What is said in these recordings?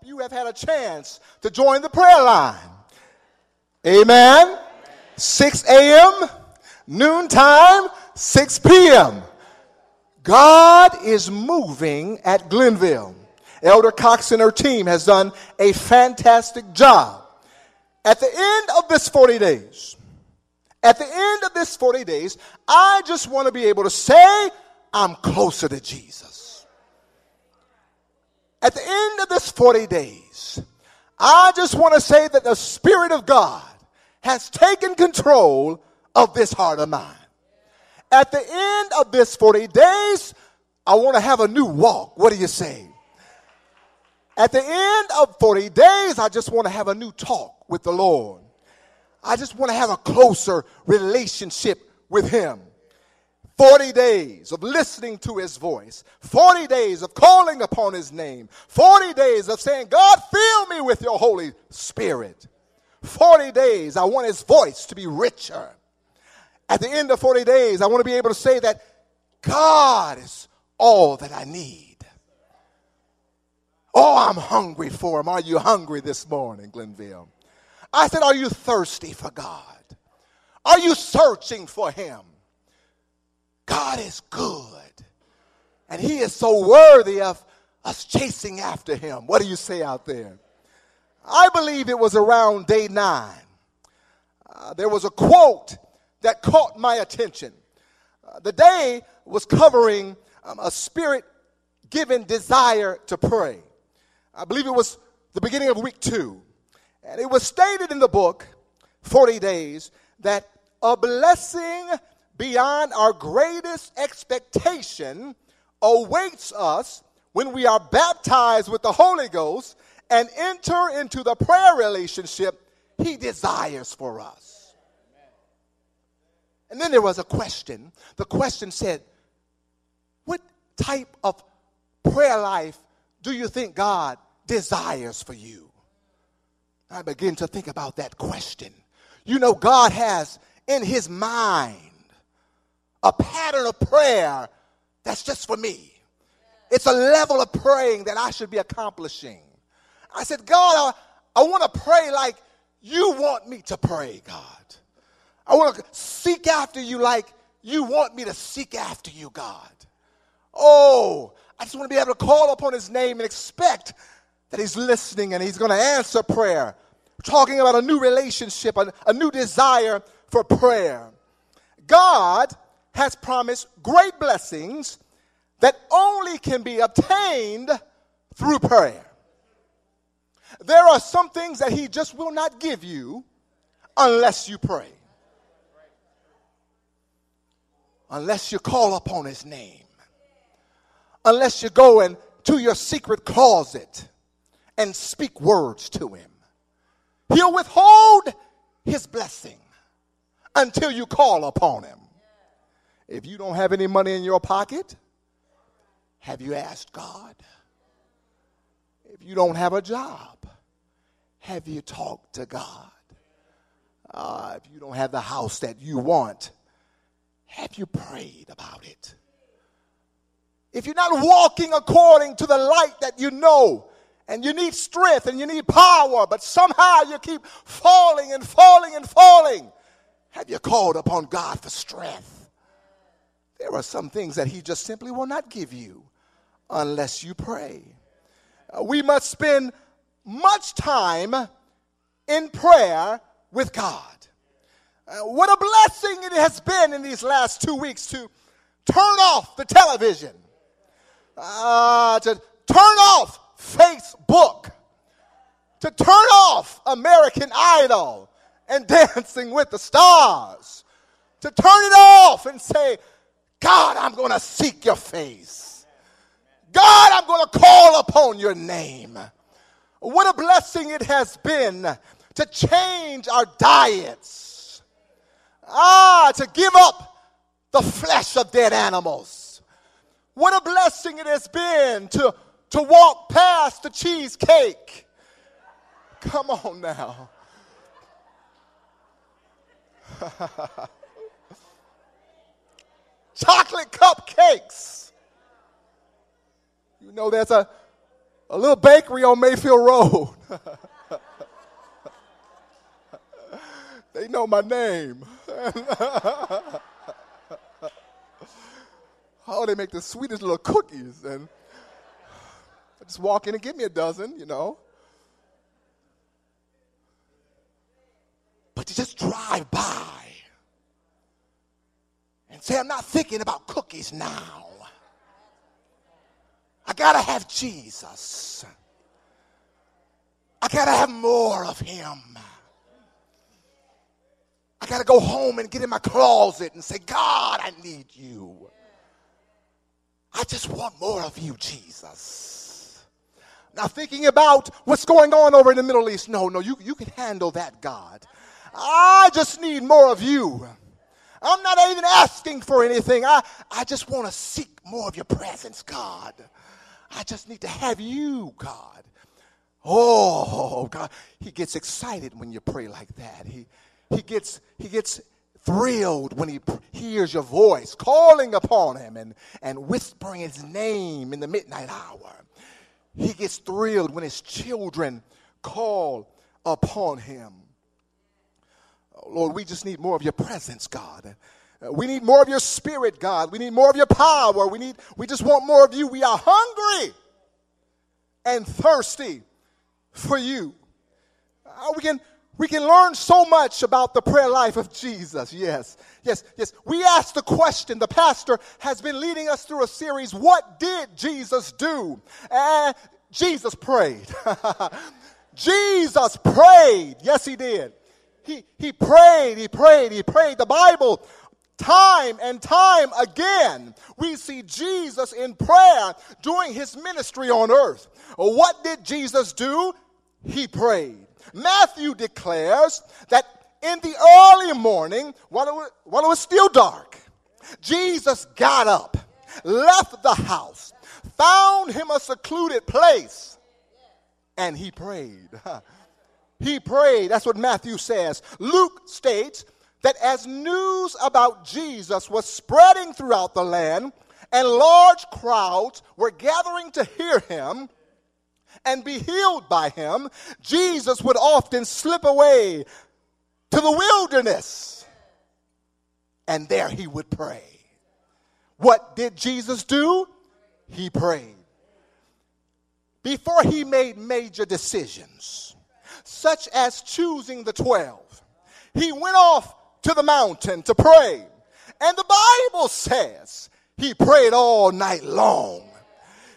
hope you have had a chance to join the prayer line. Amen. 6 a.m., noontime, 6 p.m. God is moving at Glenville. Elder Cox and her team has done a fantastic job. At the end of this 40 days, at the end of this 40 days, I just want to be able to say, I'm closer to Jesus. At the end of this 40 days, I just want to say that the Spirit of God has taken control of this heart of mine. At the end of this 40 days, I want to have a new walk. What do you say? At the end of 40 days, I just want to have a new talk with the Lord. I just want to have a closer relationship with Him. 40 days of listening to His voice, 40 days of calling upon His name, 40 days of saying, God, fill me with your Holy Spirit. 40 days, I want His voice to be richer. At the end of 40 days, I want to be able to say that God is all that I need. Oh, I'm hungry for Him. Are you hungry this morning, Glenville? I said, Are you thirsty for God? Are you searching for Him? God is good. And He is so worthy of us chasing after Him. What do you say out there? I believe it was around day nine. Uh, there was a quote that caught my attention. Uh, the day was covering um, a spirit given desire to pray. I believe it was the beginning of week two. And it was stated in the book, 40 days, that a blessing beyond our greatest expectation awaits us when we are baptized with the Holy Ghost and enter into the prayer relationship He desires for us. And then there was a question. The question said, What type of prayer life do you think God desires for you? I begin to think about that question. You know, God has in his mind a pattern of prayer that's just for me. It's a level of praying that I should be accomplishing. I said, God, I, I want to pray like you want me to pray, God. I want to seek after you like you want me to seek after you, God. Oh, I just want to be able to call upon his name and expect that he's listening and he's going to answer prayer. We're talking about a new relationship, a, a new desire for prayer. God has promised great blessings that only can be obtained through prayer. There are some things that he just will not give you unless you pray. Unless you call upon his name. Unless you go into your secret closet and speak words to him. He'll withhold his blessing until you call upon him. If you don't have any money in your pocket, have you asked God? If you don't have a job, have you talked to God? Uh, if you don't have the house that you want, have you prayed about it? If you're not walking according to the light that you know, and you need strength and you need power, but somehow you keep falling and falling and falling. Have you called upon God for strength? There are some things that He just simply will not give you unless you pray. Uh, we must spend much time in prayer with God. Uh, what a blessing it has been in these last two weeks to turn off the television, uh, to turn off Facebook, to turn off American Idol and Dancing with the Stars, to turn it off and say, God, I'm going to seek your face. God, I'm going to call upon your name. What a blessing it has been to change our diets. Ah, to give up the flesh of dead animals. What a blessing it has been to to walk past the cheesecake. Come on now. Chocolate cupcakes. You know, there's a a little bakery on Mayfield Road. they know my name. oh, they make the sweetest little cookies. And I just walk in and give me a dozen, you know. But you just drive by and say, I'm not thinking about cookies now. I got to have Jesus. I got to have more of him. I got to go home and get in my closet and say, God, I need you. I just want more of you, Jesus. Now, thinking about what's going on over in the Middle East, no, no, you, you can handle that, God. I just need more of you. I'm not even asking for anything. I, I just want to seek more of your presence, God. I just need to have you, God. Oh, God. He gets excited when you pray like that. He, he, gets, he gets thrilled when he hears your voice calling upon him and, and whispering his name in the midnight hour. He gets thrilled when his children call upon him. Lord, we just need more of your presence, God. Uh, we need more of your spirit, God. We need more of your power. We need we just want more of you. We are hungry and thirsty for you. Uh, we can we can learn so much about the prayer life of Jesus. Yes. Yes. Yes. We asked the question. The pastor has been leading us through a series. What did Jesus do? And Jesus prayed. Jesus prayed. Yes, he did. He, he prayed, he prayed, he prayed. The Bible Time and time again, we see Jesus in prayer during his ministry on earth. What did Jesus do? He prayed. Matthew declares that in the early morning, while it was, while it was still dark, Jesus got up, left the house, found him a secluded place, and he prayed. He prayed. That's what Matthew says. Luke states that as news about Jesus was spreading throughout the land and large crowds were gathering to hear him and be healed by him, Jesus would often slip away to the wilderness and there he would pray. What did Jesus do? He prayed. Before he made major decisions, such as choosing the 12, he went off to the mountain to pray. And the Bible says he prayed all night long.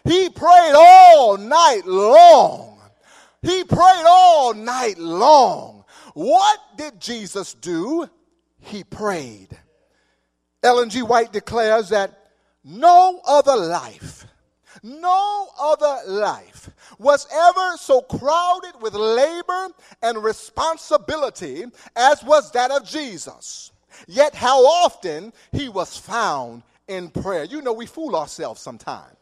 He prayed all night long. He prayed all night long. What did Jesus do? He prayed. Ellen G. White declares that no other life, no other life was ever so crowded with labor and responsibility as was that of Jesus. Yet, how often he was found in prayer. You know, we fool ourselves sometimes.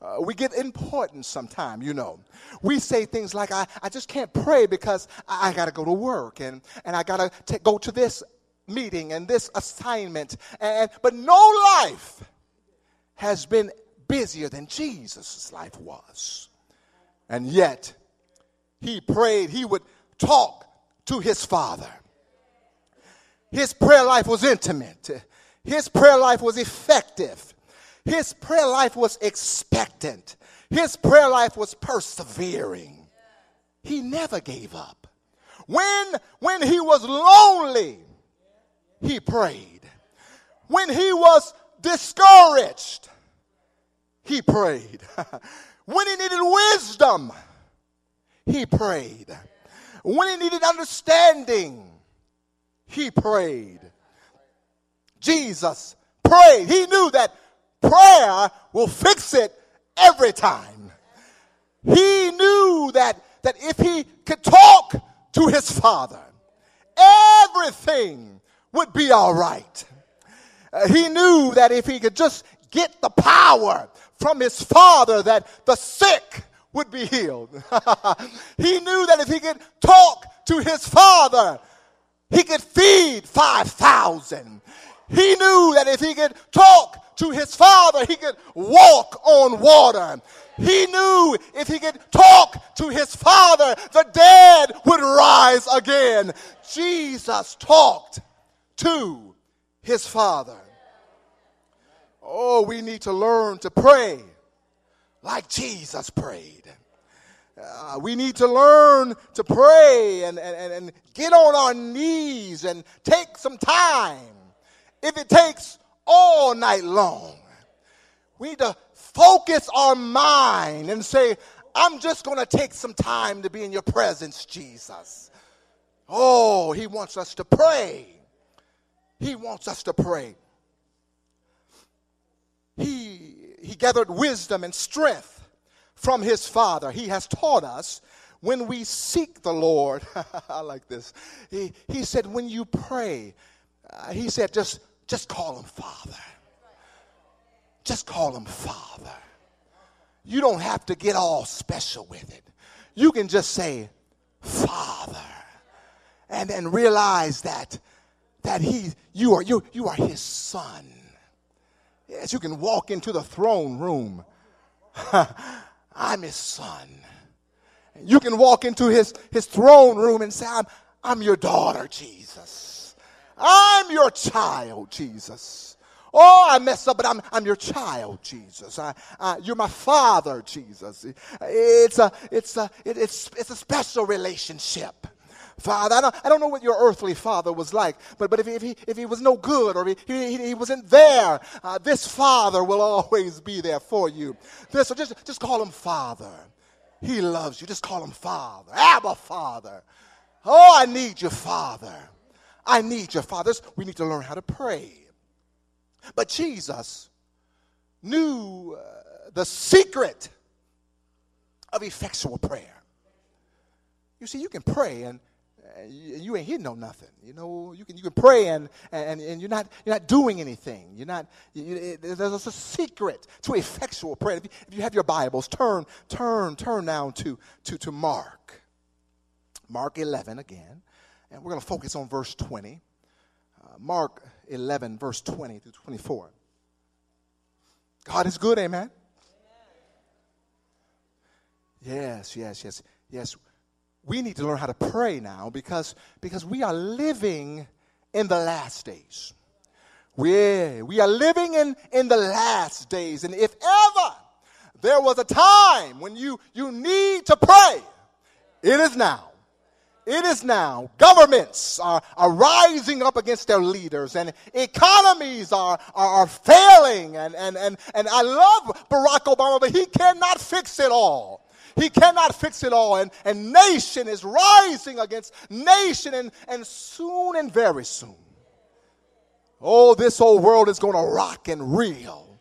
Uh, we get important sometimes, you know. We say things like, I, I just can't pray because I, I got to go to work and, and I got to go to this meeting and this assignment. And, but no life has been busier than Jesus' life was. And yet, he prayed, he would talk to his Father. His prayer life was intimate, his prayer life was effective, his prayer life was expectant, his prayer life was persevering. He never gave up. When, when he was lonely, he prayed. When he was discouraged, he prayed. When he needed wisdom, he prayed. When he needed understanding, he prayed. Jesus prayed. He knew that prayer will fix it every time. He knew that, that if he could talk to his father, everything would be all right. Uh, he knew that if he could just get the power from his father that the sick would be healed. he knew that if he could talk to his father, he could feed 5,000. He knew that if he could talk to his father, he could walk on water. He knew if he could talk to his father, the dead would rise again. Jesus talked to his father. Oh, we need to learn to pray like Jesus prayed. Uh, we need to learn to pray and, and, and get on our knees and take some time. If it takes all night long, we need to focus our mind and say, I'm just going to take some time to be in your presence, Jesus. Oh, he wants us to pray. He wants us to pray. He, he gathered wisdom and strength from his Father. He has taught us when we seek the Lord. I like this. He, he said, when you pray, uh, he said, just, just call him Father. Just call him Father. You don't have to get all special with it. You can just say, Father. And then realize that that he you are you you are his son. Yes, you can walk into the throne room. I'm his son. You can walk into his, his throne room and say, I'm, I'm your daughter, Jesus. I'm your child, Jesus. Oh, I messed up, but I'm, I'm your child, Jesus. I, I, you're my father, Jesus. It's a, it's, a, it, it's, it's a special relationship. Father, I don't, I don't know what your earthly father was like, but, but if, he, if, he, if he was no good or he, he, he wasn't there, uh, this father will always be there for you. This, so just, just call him Father. He loves you. Just call him Father. Abba, Father. Oh, I need your Father. I need your Father. We need to learn how to pray. But Jesus knew uh, the secret of effectual prayer. You see, you can pray and you ain't hitting on nothing. You know, you can you can pray and and, and you're not you're not doing anything. You're not. You, there's a secret to effectual prayer. If you, if you, have your Bibles, turn turn turn now to to to Mark, Mark 11 again, and we're going to focus on verse 20. Uh, Mark 11, verse 20 through 24. God is good, amen. Yes, yes, yes, yes we need to learn how to pray now because, because we are living in the last days. We, we are living in, in the last days. And if ever there was a time when you, you need to pray, it is now. It is now. Governments are, are rising up against their leaders, and economies are, are, are failing. And, and, and, and I love Barack Obama, but he cannot fix it all. He cannot fix it all. And, and nation is rising against nation, and, and soon and very soon. Oh, this whole world is going to rock and reel.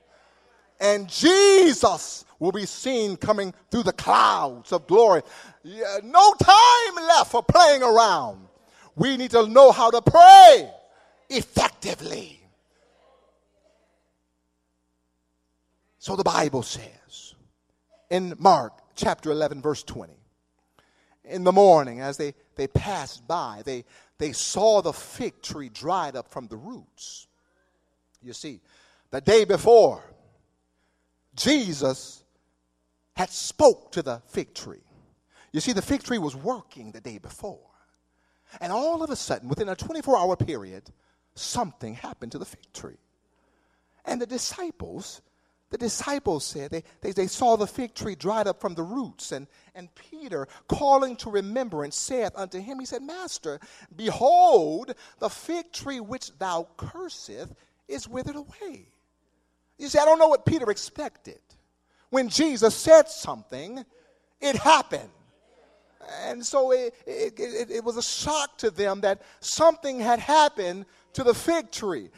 And Jesus will be seen coming through the clouds of glory. Yeah, no time left for playing around. We need to know how to pray effectively. So the Bible says in Mark chapter 11, verse 20. In the morning, as they, they passed by, they, they saw the fig tree dried up from the roots. You see, the day before, Jesus had spoke to the fig tree. You see, the fig tree was working the day before. And all of a sudden, within a 24 hour period, something happened to the fig tree. And the disciples the disciples said they, they, they, saw the fig tree dried up from the roots. And, and Peter, calling to remembrance, saith unto him, He said, Master, behold, the fig tree which thou curseth is withered away. You see, I don't know what Peter expected. When Jesus said something, it happened. And so it, it, it, it was a shock to them that something had happened to the fig tree.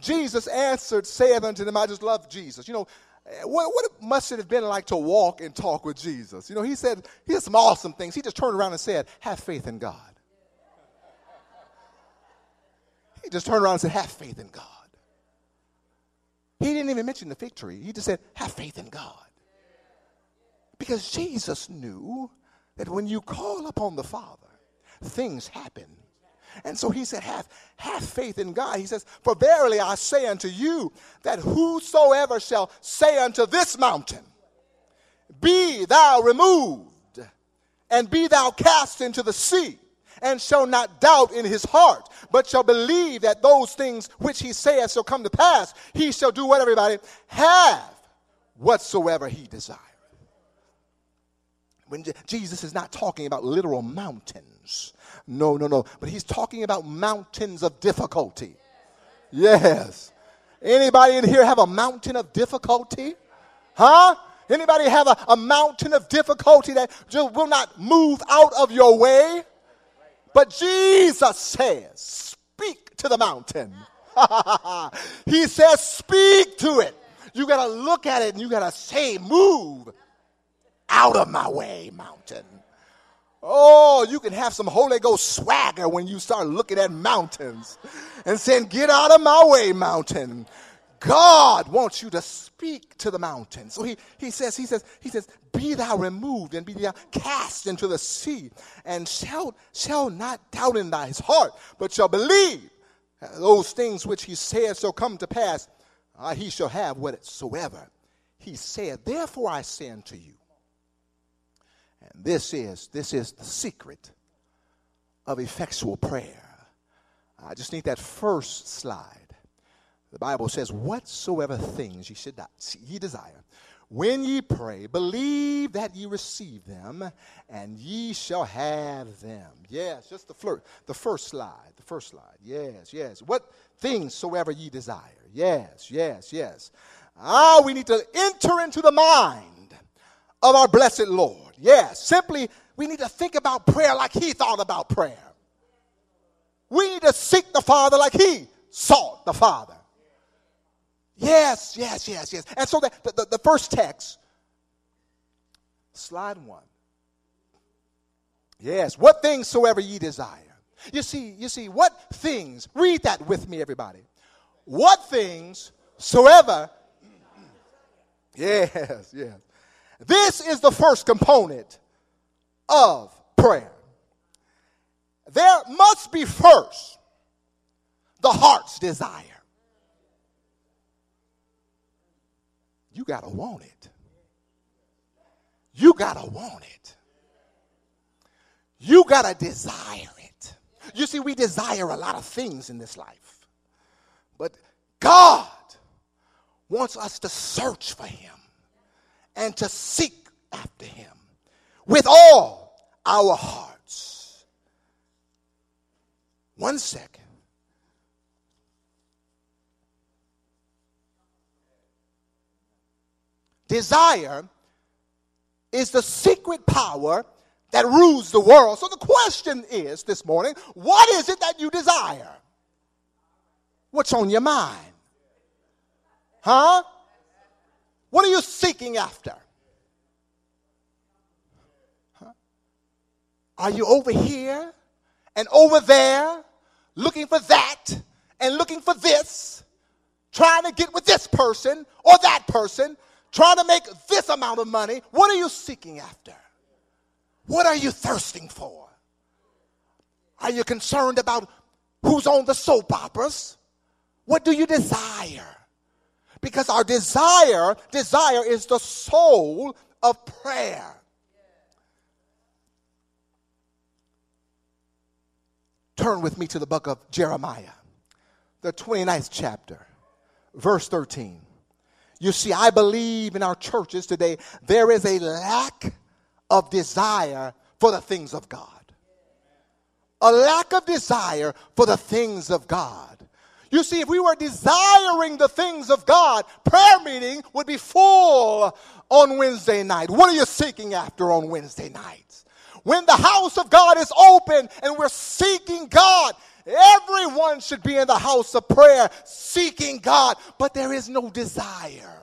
Jesus answered, saith unto them, I just love Jesus. You know, eh, what, what must it have been like to walk and talk with Jesus? You know, he said, he had some awesome things. He just turned around and said, Have faith in God. He just turned around and said, Have faith in God. He didn't even mention the fig tree. He just said, Have faith in God. Because Jesus knew that when you call upon the Father, things happen And so he said, have, have faith in God. He says, For verily I say unto you that whosoever shall say unto this mountain, Be thou removed, and be thou cast into the sea, and shall not doubt in his heart, but shall believe that those things which he saith shall come to pass, he shall do what everybody have whatsoever he desires. When Jesus is not talking about literal mountains. No, no, no. But he's talking about mountains of difficulty. Yes. Anybody in here have a mountain of difficulty? Huh? Anybody have a, a mountain of difficulty that just will not move out of your way? But Jesus says, speak to the mountain. he says, speak to it. You got to look at it and you got to say, move out of my way, mountain. Oh, you can have some Holy Ghost swagger when you start looking at mountains and saying, Get out of my way, mountain. God wants you to speak to the mountain. So he, he says, he says, he says, be thou removed and be thou cast into the sea, and shall, shall not doubt in thy heart, but shall believe those things which he said shall come to pass. Uh, he shall have whatsoever he said. Therefore I say unto you, and this is this is the secret of effectual prayer. I just need that first slide. The Bible says, Whatsoever things ye should ye desire, when ye pray, believe that ye receive them, and ye shall have them. Yes, just the flirt, the first slide, the first slide. Yes, yes. What things soever ye desire. Yes, yes, yes. Ah, we need to enter into the mind of our blessed Lord. Yes, simply we need to think about prayer like he thought about prayer. We need to seek the Father like he sought the Father. Yes, yes, yes, yes. And so the, the, the first text, slide one. Yes, what things soever ye desire. You see, you see, what things, read that with me, everybody. What things soever, yes, yes. This is the first component of prayer. There must be first the heart's desire. You got to want it. You got to want it. You got to desire it. You see, we desire a lot of things in this life. But God wants us to search for Him and to seek after Him with all our hearts. One second. Desire is the secret power that rules the world. So the question is this morning what is it that you desire? What's on your mind? Huh? What are you seeking after? Huh? Are you over here and over there looking for that and looking for this, trying to get with this person or that person, trying to make this amount of money? What are you seeking after? What are you thirsting for? Are you concerned about who's on the soap operas? What do you desire? Because our desire, desire is the soul of prayer. Turn with me to the book of Jeremiah, the 29th chapter, verse 13. You see, I believe in our churches today there is a lack of desire for the things of God. A lack of desire for the things of God. You see, if we were desiring the things of God, prayer meeting would be full on Wednesday night. What are you seeking after on Wednesday nights? When the house of God is open and we're seeking God, everyone should be in the house of prayer seeking God, but there is no desire.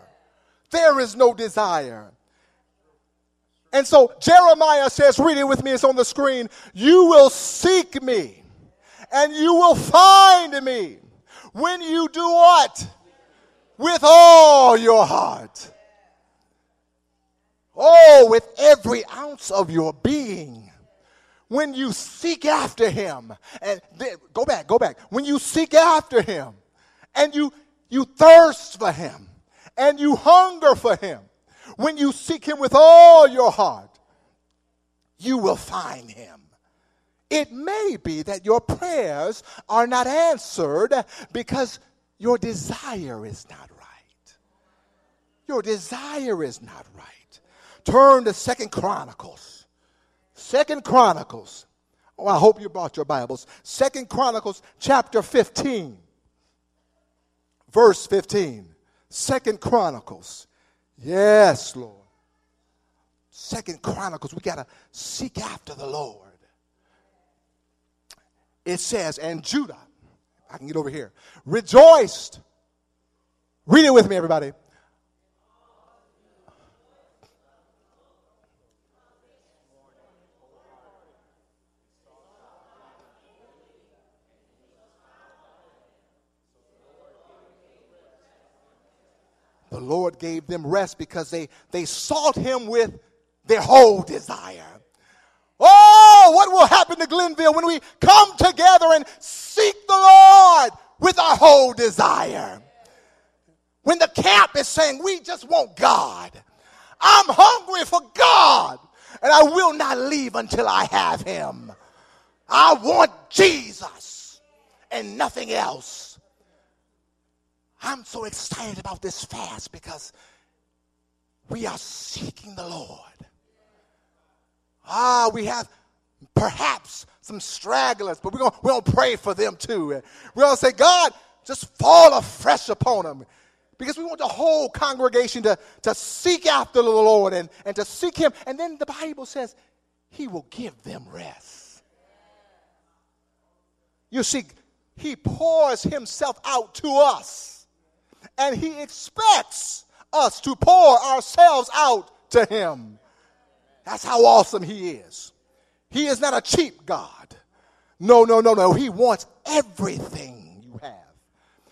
There is no desire. And so Jeremiah says, read it with me, it's on the screen. You will seek me and you will find me when you do what? With all your heart. Oh, with every ounce of your being. when you seek after him, and go back, go back. When you seek after him and you, you thirst for him and you hunger for him, when you seek him with all your heart, you will find him. It may be that your prayers are not answered because your desire is not right. Your desire is not right. Turn to Second Chronicles Second Chronicles. Oh, I hope you brought your Bibles. Second Chronicles chapter 15. Verse 15. Second Chronicles. Yes, Lord. Second Chronicles. We got to seek after the Lord. It says, and Judah, I can get over here, rejoiced. Read it with me, everybody. the Lord gave them rest because they, they sought him with their whole desire. What will happen to Glenville when we come together and seek the Lord with our whole desire? When the camp is saying, We just want God. I'm hungry for God, and I will not leave until I have Him. I want Jesus and nothing else. I'm so excited about this fast because we are seeking the Lord. Ah, we have perhaps some stragglers, but we're going we're gonna pray for them too. We're going to say, God, just fall afresh upon them. Because we want the whole congregation to, to seek after the Lord and, and to seek Him. And then the Bible says, He will give them rest. You see, He pours Himself out to us and he expects us to pour ourselves out to him. That's how awesome he is. He is not a cheap God. No, no, no, no. He wants everything you have.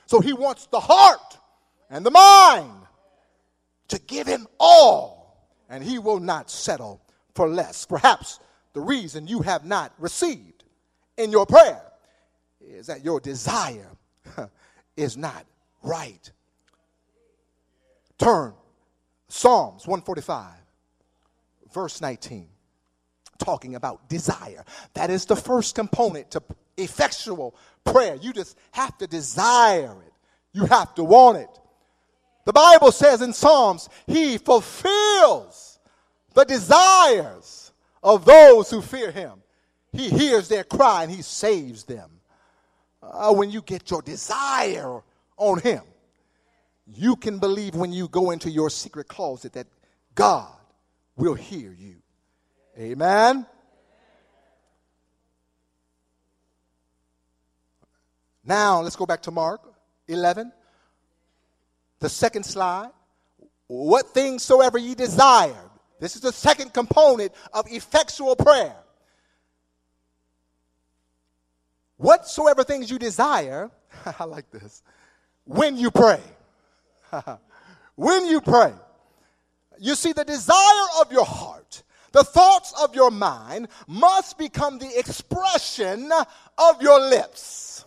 So he wants the heart and the mind to give him all, and he will not settle for less. Perhaps the reason you have not received in your prayer is that your desire is not right Turn. Psalms 145, verse 19, talking about desire. That is the first component to effectual prayer. You just have to desire it, you have to want it. The Bible says in Psalms, He fulfills the desires of those who fear Him. He hears their cry and He saves them. Uh, when you get your desire on Him, you can believe when you go into your secret closet that God will hear you. Amen. Now, let's go back to Mark 11. The second slide. What things soever ye desire. This is the second component of effectual prayer. Whatsoever things you desire, I like this, when you pray. when you pray, you see, the desire of your heart, the thoughts of your mind must become the expression of your lips.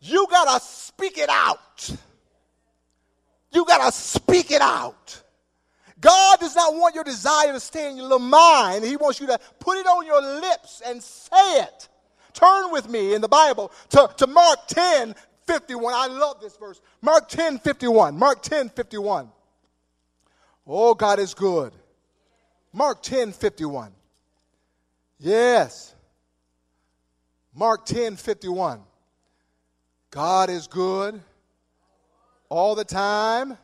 You gotta speak it out. You gotta speak it out. God does not want your desire to stay in your little mind. He wants you to put it on your lips and say it. Turn with me in the Bible to, to Mark 10, 51. I love this verse. Mark 10 51. Mark 10 51. Oh, God is good. Mark 10 51. Yes. Mark 10 51. God is good all the time.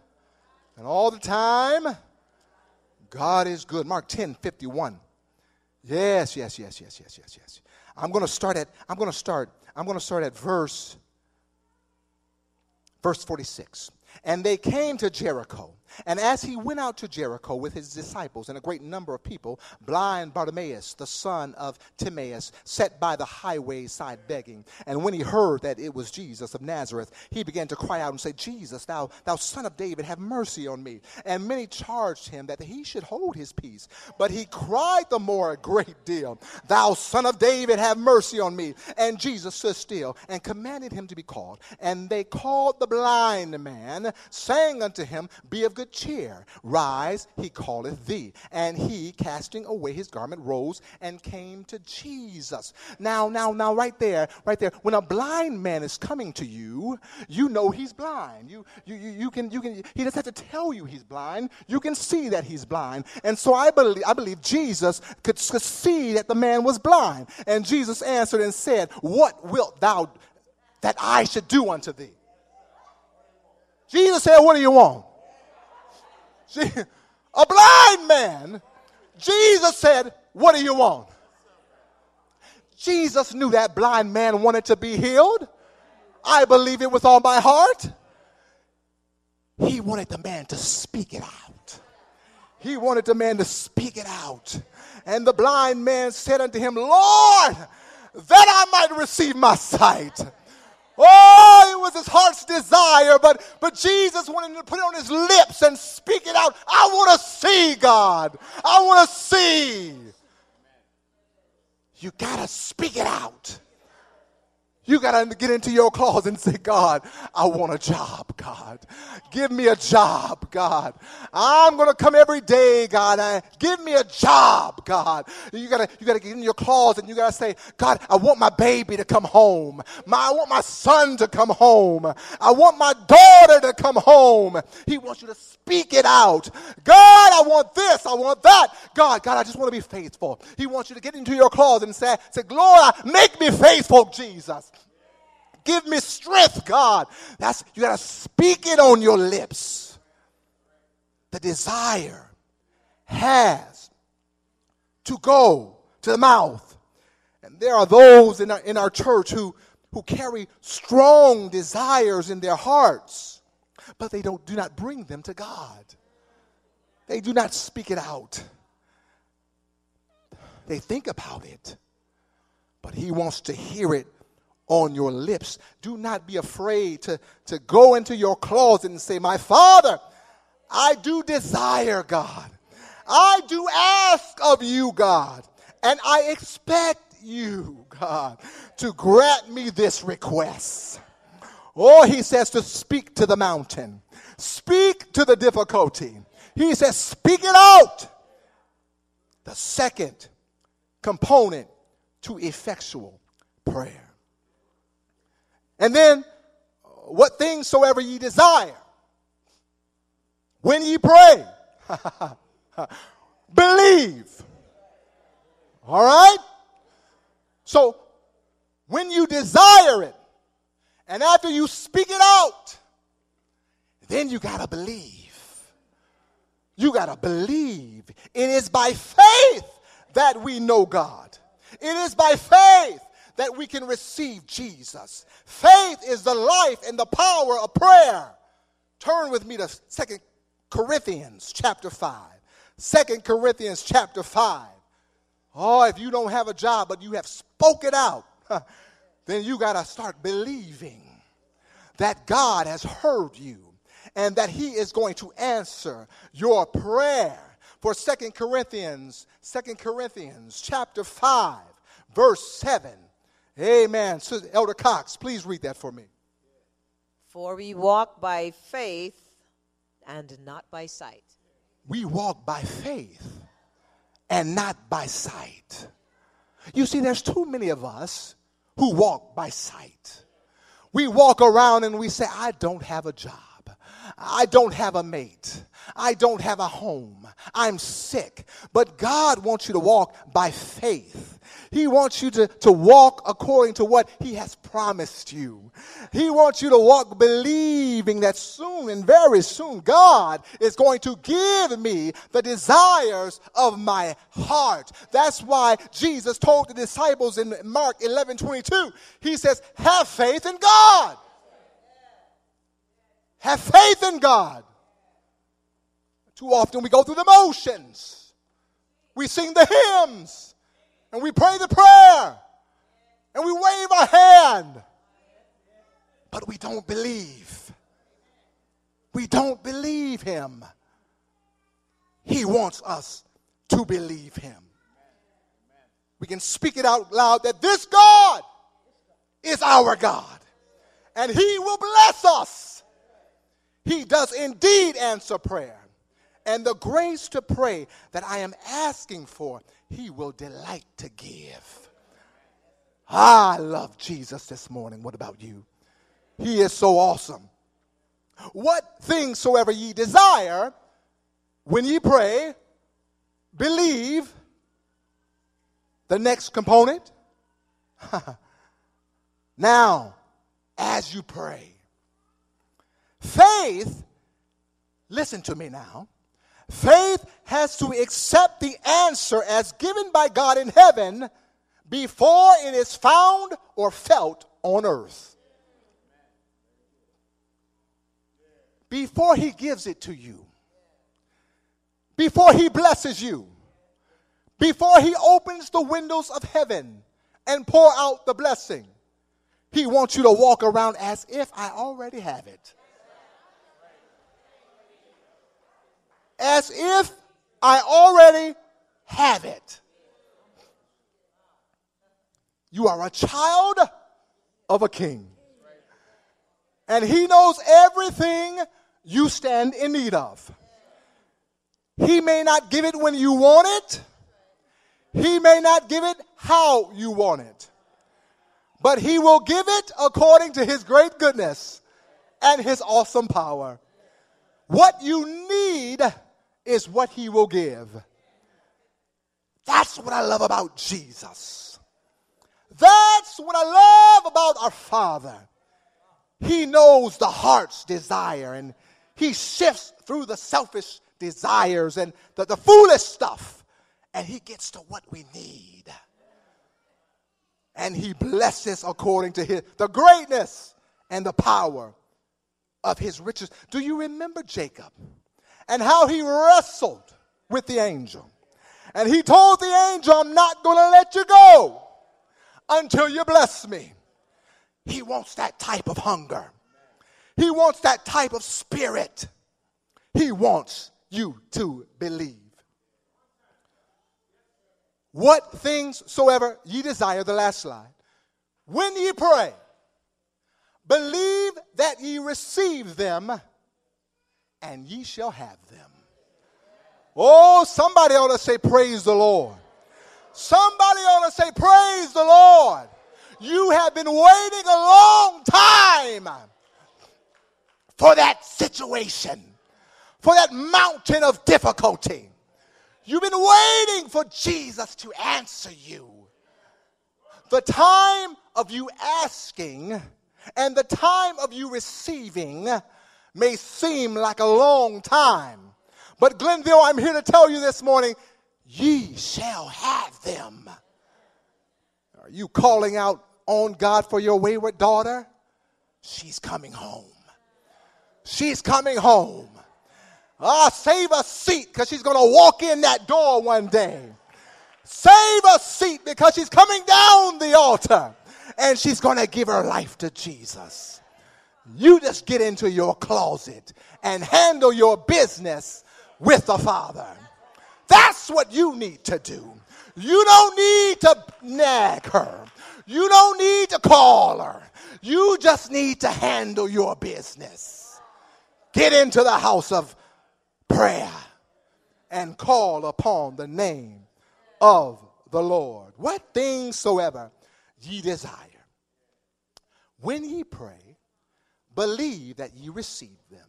And all the time, God is good. Mark 10 51. Yes, yes, yes, yes, yes, yes, yes. I'm going to start at, I'm going to start, I'm going to start at verse Verse 46 And they came to Jericho. And as he went out to Jericho with his disciples and a great number of people, blind Bartimaeus, the son of Timaeus, sat by the highway side begging. And when he heard that it was Jesus of Nazareth, he began to cry out and say, Jesus, thou, thou son of David, have mercy on me. And many charged him that he should hold his peace. But he cried the more a great deal, Thou son of David, have mercy on me. And Jesus stood still and commanded him to be called. And they called the blind man, saying unto him, Be of good cheer. Rise, he calleth thee. And he, casting away his garment, rose and came to Jesus. Now, now, now, right there, right there, when a blind man is coming to you, you know he's blind. You, you, you, you can, you can, he doesn't have to tell you he's blind. You can see that he's blind. And so I believe, I believe Jesus could, could see that the man was blind. And Jesus answered and said, What wilt thou that I should do unto thee? Jesus said, What do you want? A blind man, Jesus said, What do you want? Jesus knew that blind man wanted to be healed. I believe it with all my heart. He wanted the man to speak it out. He wanted the man to speak it out. And the blind man said unto him, Lord, that I might receive my sight. Oh, it was his heart's desire, but, but Jesus wanted to put it on his lips and speak it out. I want to see God. I want to see. You got to speak it out. You got to get into your closet and say, God, I want a job, God. Give me a job, God. I'm going to come every day, God. give me a job, God. You got to you got to get in your closet and you got to say, God, I want my baby to come home. My, I want my son to come home. I want my daughter to come home. He wants you to speak it out. God, I want this. I want that. God, God, I just want to be faithful. He wants you to get into your closet and say, say, Lord, make me faithful, Jesus. Give me strength, God. That's you got to speak it on your lips. The desire has to go to the mouth. And there are those in our, in our church who, who carry strong desires in their hearts, but they don't, do not bring them to God. They do not speak it out. They think about it, but He wants to hear it on your lips. Do not be afraid to, to go into your closet and say, My Father, I do desire, God. I do ask of you, God. And I expect you, God, to grant me this request. Or oh, he says to speak to the mountain, speak to the difficulty. He says, speak it out. The second component to effectual prayer. And then, what things soever ye desire, when ye pray, believe. All right? So, when you desire it, and after you speak it out, then you got to believe. You got to believe. It is by faith that we know God. It is by faith that we can receive Jesus. Faith is the life and the power of prayer. Turn with me to Second Corinthians chapter 5. 2 Corinthians chapter 5. Oh, if you don't have a job, but you have spoken out, then you got to start believing that God has heard you and that he is going to answer your prayer. For Second Corinthians, Second Corinthians chapter 5, verse 7 Amen. So, Elder Cox, please read that for me. For we walk by faith and not by sight. We walk by faith and not by sight. You see, there's too many of us who walk by sight. We walk around and we say, I don't have a job. I don't have a mate. I don't have a home. I'm sick. But God wants you to walk by faith. He wants you to, to walk according to what He has promised you. He wants you to walk believing that soon and very soon God is going to give me the desires of my heart. That's why Jesus told the disciples in Mark 11 22, He says, Have faith in God. Have faith in God. Too often we go through the motions. We sing the hymns and we pray the prayer and we wave our hand, but we don't believe. We don't believe him. He wants us to believe him. We can speak it out loud that this God is our God and he will bless us. He does indeed answer prayer. And the grace to pray that I am asking for, he will delight to give. Ah, I love Jesus this morning. What about you? He is so awesome. What things soever ye desire, when ye pray, believe. The next component. now, as you pray, faith, listen to me now. Faith has to accept the answer as given by God in heaven before it is found or felt on earth. Before He gives it to you, before He blesses you, before He opens the windows of heaven and pour out the blessing, He wants you to walk around as if I already have it. As if I already have it. You are a child of a king. And he knows everything you stand in need of. He may not give it when you want it. He may not give it how you want it. But he will give it according to his great goodness and his awesome power. What you need is what he will give. That's what I love about Jesus. That's what I love about our Father. He knows the heart's desire and he shifts through the selfish desires and the, the foolish stuff and he gets to what we need. And he blesses according to his the greatness and the power of his riches. Do you remember Jacob and how he wrestled with the angel? And he told the angel, I'm not going to let you go until you bless me. He wants that type of hunger. He wants that type of spirit. He wants you to believe. What things soever ye desire, the last slide, when ye pray, believe that ye receive them, and ye shall have them. Oh, somebody ought to say, Praise the Lord. Somebody ought to say, Praise the Lord. You have been waiting a long time for that situation, for that mountain of difficulty. You've been waiting for Jesus to answer you. The time of you asking and the time of you receiving may seem like a long time. But Glenville, I'm here to tell you this morning ye shall have them. Are you calling out on God for your wayward daughter? She's coming home. She's coming home. Ah, save a seat because she's going to walk in that door one day. Save a seat because she's coming down the altar and she's going to give her life to Jesus. You just get into your closet and handle your business with the Father. That's what you need to do. You don't need to nag her. You don't need to call her. You just need to handle your business. Get into the house of prayer and call upon the name of the Lord. What things soever ye desire. When ye pray, believe that ye receive them,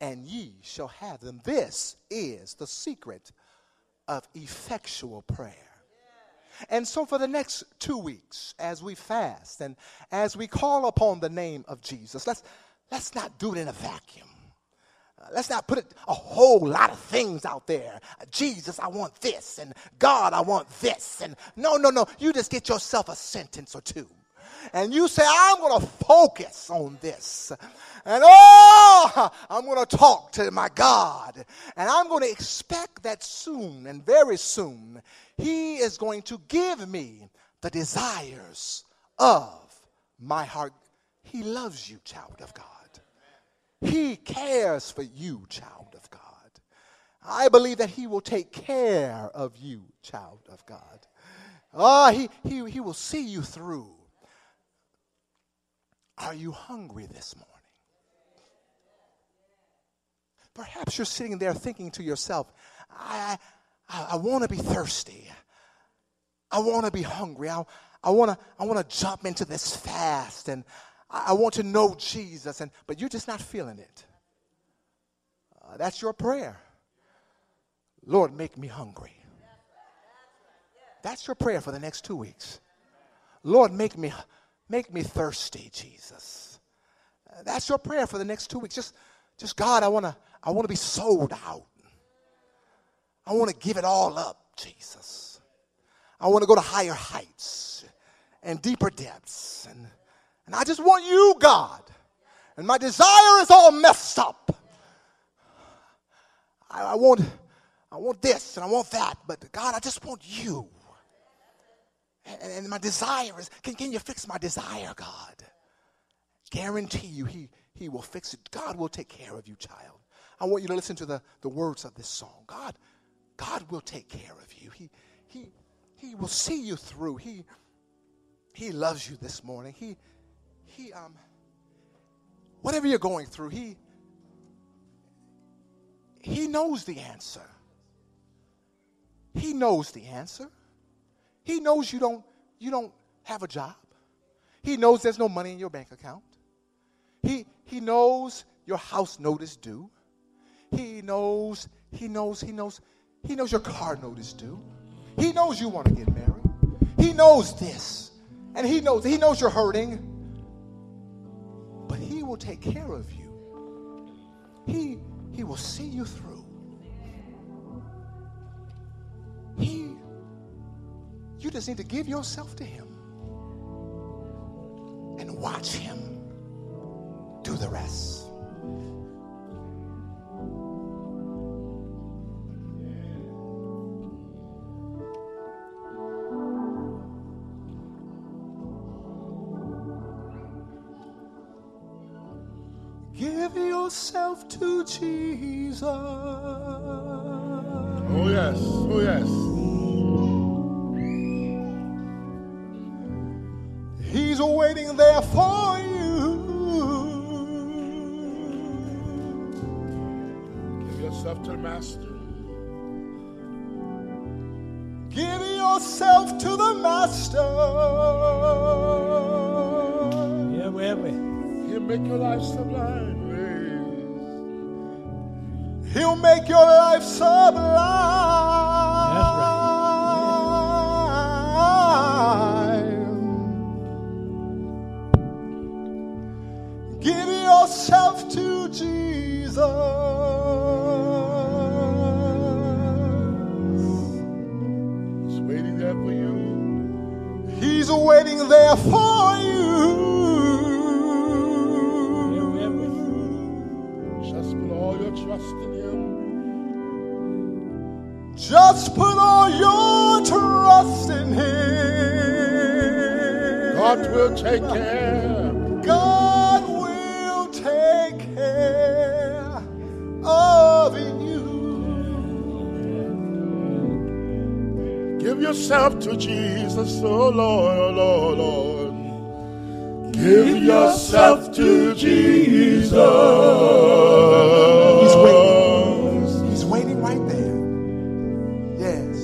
and ye shall have them. This is the secret of effectual prayer. And so, for the next two weeks, as we fast and as we call upon the name of Jesus, let's, let's not do it in a vacuum. Uh, let's not put a whole lot of things out there. Jesus, I want this, and God, I want this. And no, no, no. You just get yourself a sentence or two and you say, I'm going to focus on this. And oh, I'm going to talk to my God. And I'm going to expect that soon and very soon, He is going to give me the desires of my heart. He loves you, child of God. He cares for you, child of God. I believe that He will take care of you, child of God. Oh, he, he, he will see you through. Are you hungry this morning? Perhaps you're sitting there thinking to yourself, I, I, I want to be thirsty. I want to be hungry. I, I want to I wanna jump into this fast and I, I want to know Jesus, and, but you're just not feeling it. Uh, that's your prayer. Lord, make me hungry. That's your prayer for the next two weeks. Lord, make me, make me thirsty, Jesus. That's your prayer for the next two weeks. Just, just God, I want to, I want to be sold out. I want to give it all up, Jesus. I want to go to higher heights and deeper depths. And, and I just want you, God. And my desire is all messed up. I, I want, I want this and I want that, but God, I just want you. And, and my desire is, can, can you fix my desire, God? Guarantee you, he, he will fix it. God will take care of you, child. I want you to listen to the, the words of this song. God, God will take care of you. He, he, he will see you through. He, he loves you this morning. He, he, um, whatever you're going through, he, he knows the answer. He knows the answer. He knows you don't, you don't have a job. He knows there's no money in your bank account. He, he knows your house note is due. He knows, he knows, he knows, he knows your car note is due. He knows you want to get married. He knows this. And he knows, he knows you're hurting. But he will take care of you. He, he will see you through. You just need to give yourself to Him and watch Him do the rest. Give yourself to Jesus. Oh, yes. Oh, yes. Waiting there for you. Give yourself to the Master. Give yourself to the Master. Yeah, where we? He'll make your life sublime. He'll make your life sublime. Oh Lord, oh Lord, Lord. Give yourself to Jesus. He's waiting. He's waiting right there. Yes.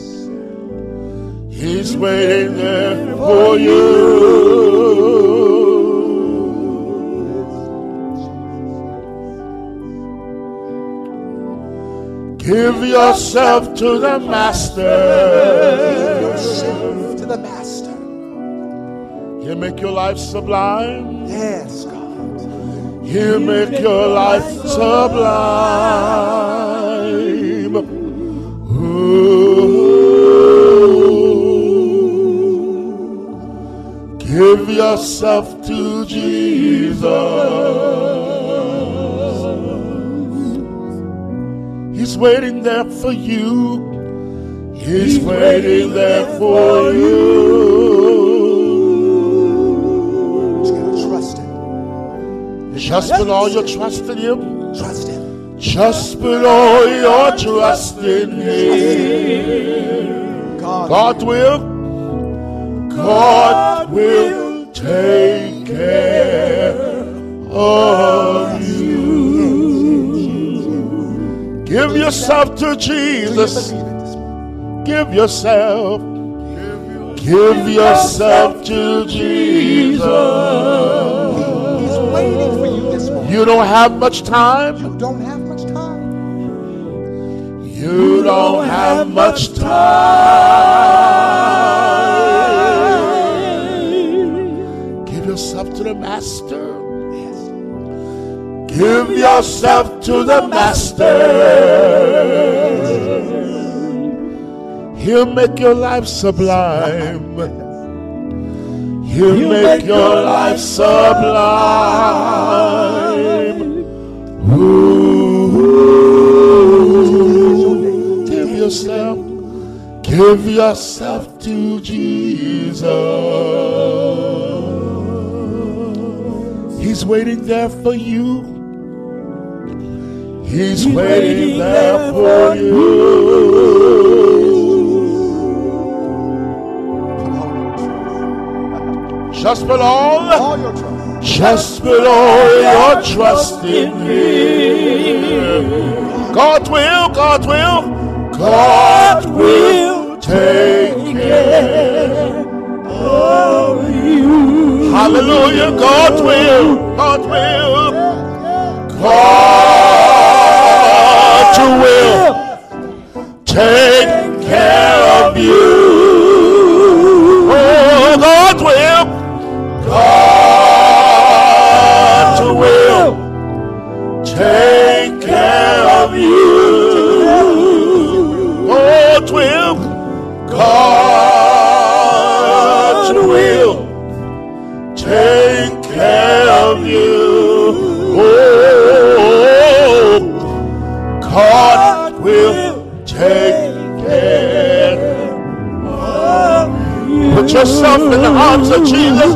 He's waiting there for you. Give yourself to the Master. Make your life sublime. Yes, God. He'll make your life sublime. Ooh. Give yourself to Jesus. He's waiting there for you. He's waiting there for you. Just put all your trust in Him. Trust him. Just put all your trust in Him. God, God will, God will take care of you. Give yourself to Jesus. believe it this morning. Give yourself. Give yourself to Jesus. He's waiting for you this morning. You don't have much time. You don't have much time. You don't have much time. Give yourself to the Master. Give yourself to the Master. He'll make your life sublime. He'll make your life sublime. Give yourself to Jesus. He's waiting there for you. He's waiting there for you. Just put all, All your trust. just put all your trust in Him. God will, God will, God will take care of you. Hallelujah, God will, God will, God will. Take care of Jesus.